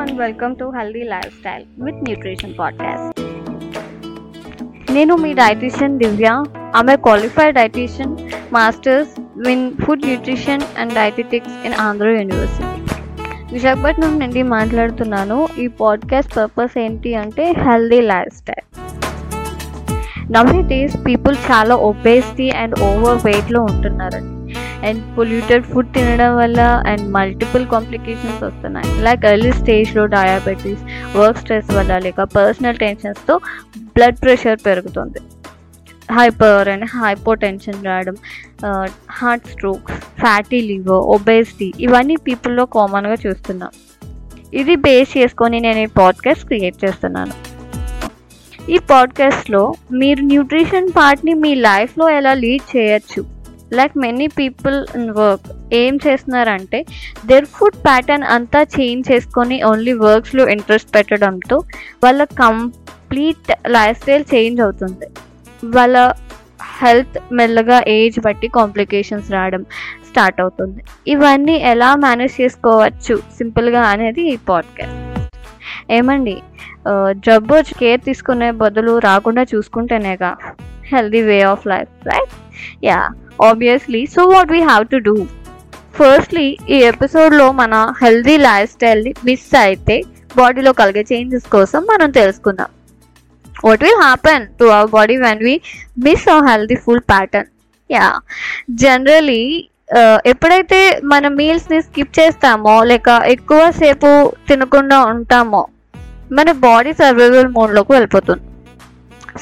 Welcome to healthy lifestyle with nutrition podcast నేను మీ dietitian Divya ఆమె qualified dietitian masters in food nutrition and dietetics in Andhra University Visakhapatnam నుండి మాట్లాడుతున్నాను. ఈ podcast purpose ఏంటి అంటే healthy lifestyle nowadays people చాలా obesity and over వెయిట్లో ఉంటున్నారండి. అండ్ పొల్యూటెడ్ ఫుడ్ తినడం వల్ల అండ్ మల్టిపుల్ కాంప్లికేషన్స్ వస్తున్నాయి. లైక్ ఎర్లీ స్టేజ్లో డయాబెటీస్ వర్క్ స్ట్రెస్ వల్ల లేక పర్సనల్ టెన్షన్స్తో బ్లడ్ ప్రెషర్ పెరుగుతుంది. హైపర్ అండ్ హైపో టెన్షన్ రావడం heart strokes fatty liver obesity ఇవన్నీ పీపుల్లో కామన్గా చూస్తున్నాం. ఇది బేస్ చేసుకొని నేను ఈ పాడ్కాస్ట్ క్రియేట్ చేస్తున్నాను. ఈ పాడ్కాస్ట్లో మీరు న్యూట్రిషన్ పార్ట్ని మీ లైఫ్లో ఎలా లీడ్ చేయొచ్చు? Like many people in work ఏం చేస్తున్నారంటే దేర్ ఫుడ్ ప్యాటర్న్ అంతా చేంజ్ చేసుకొని ఓన్లీ వర్క్స్లో ఇంట్రెస్ట్ పెట్టడంతో వాళ్ళ కంప్లీట్ లైఫ్ స్టైల్ చేంజ్ అవుతుంది. వాళ్ళ హెల్త్ మెల్లగా ఏజ్ బట్టి కాంప్లికేషన్స్ రావడం స్టార్ట్ అవుతుంది. ఇవన్నీ ఎలా మేనేజ్ చేసుకోవచ్చు? సింపుల్గా అనేది ఈ పాడ్కాస్ట్. ఏమండి? జబ్బు కేర్ తీసుకునే బదులు రాకుండా చూసుకుంటేనేగా healthy way of life right ya obviously so what we have to do firstly ఈ ఎపిసోడ్లో మన హెల్దీ లైఫ్ స్టైల్ని మిస్ అయితే బాడీలో కలిగే చేంజెస్ కోసం మనం తెలుసుకుందాం. What will happen to our body when we miss our healthy food pattern ya generally ఎప్పుడైతే మన మీల్స్ని స్కిప్ చేస్తామో లేక ఎక్కువసేపు తినకుండా ఉంటామో మన బాడీ సర్వైవల్ మోడ్లోకి వెళ్ళిపోతుంది.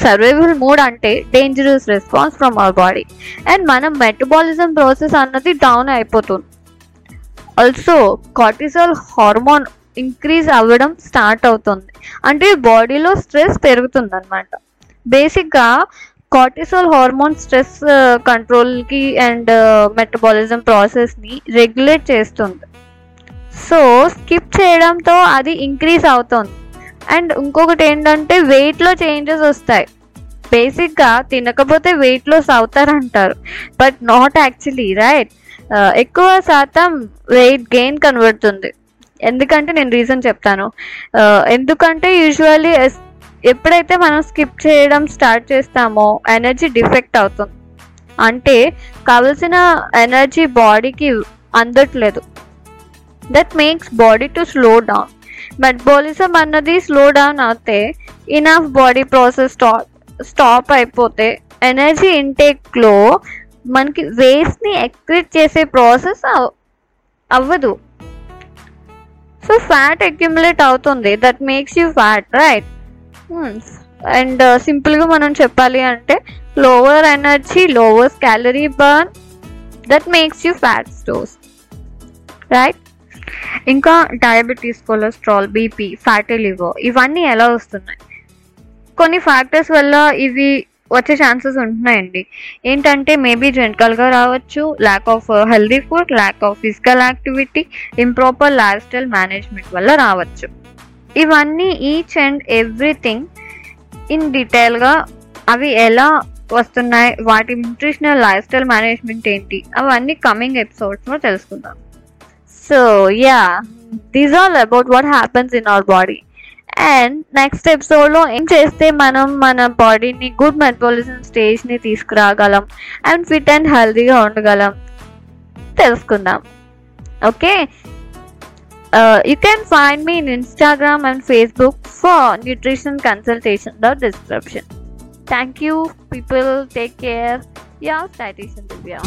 సర్వైవల్ మోడ్ అంటే dangerous response from our body and మన మెటబాలిజం ప్రాసెస్ అన్నది డౌన్ అయిపోతుంది. ఆల్సో కార్టిసాల్ హార్మోన్ ఇంక్రీజ్ అవ్వడం స్టార్ట్ అవుతుంది. అంటే బాడీలో స్ట్రెస్ పెరుగుతుంది అనమాట బేసిక్గా కార్టిసాల్ హార్మోన్ స్ట్రెస్ కంట్రోల్కి అండ్ మెటబాలిజం ప్రాసెస్ని రెగ్యులేట్ చేస్తుంది. సో స్కిప్ చేయడంతో అది ఇంక్రీజ్ అవుతుంది. అండ్ ఇంకొకటి ఏంటంటే వెయిట్లో చేంజెస్ వస్తాయి. బేసిక్గా తినకపోతే వెయిట్ లాస్ అవుతారంటారు బట్ నాట్ యాక్చువల్లీ రైట్? ఎక్కువ శాతం వెయిట్ గెయిన్ కనబడుతుంది. ఎందుకంటే నేను రీజన్ చెప్తాను. ఎందుకంటే యూజువల్లీ ఎప్పుడైతే మనం స్కిప్ చేయడం స్టార్ట్ చేస్తామో ఎనర్జీ డిఫెక్ట్ అవుతుంది. అంటే కావలసిన ఎనర్జీ బాడీకి అందట్లేదు. That makes body to slow down. Metabolism అన్నది స్లో డౌన్ అవుతే enough body process stop stop అయిపోతే ఎనర్జీ ఇంటేక్లో మనకి వేస్ట్ని ఎక్విట్ చేసే ప్రాసెస్ అవ్వదు. సో ఫ్యాట్ అక్యుములేట్ అవుతుంది. That makes you fat right and సింపుల్గా మనం చెప్పాలి అంటే lower energy lower calorie burn that makes you fat stores right ఇంకా diabetes cholesterol BP fatty liver ఇవన్నీ ఎలా వస్తున్నాయి? కొన్ని ఫ్యాక్టర్స్ వల్ల ఇవి వచ్చే ఛాన్సెస్ ఉంటున్నాయండి. ఏంటంటే మేబీ జెనరల్గా రావచ్చు lack of healthy food lack of physical activity improper lifestyle management వల్ల రావచ్చు. ఇవన్నీ ఈచ్ అండ్ ఎవ్రీథింగ్ ఇన్ డీటెయిల్గా అవి ఎలా వస్తున్నాయి వాటి న్యూట్రిషనల్ లైఫ్ స్టైల్ మేనేజ్మెంట్ ఏంటి అవన్నీ కమింగ్ ఎపిసోడ్స్లో తెలుసుకుందాం. So ya these all about what happens in our body and next ఎపిసోడ్లో ఏం చేస్తే మనం మన బాడీని గుడ్ మెటబాలిజం స్టేజ్ని తీసుకురాగలం అండ్ ఫిట్ అండ్ హెల్తీగా ఉండగలం? తెలుసుకుందాం. Okay you can find me in Instagram and Facebook for nutrition consultation the description thank you people take care ya dietitian Divya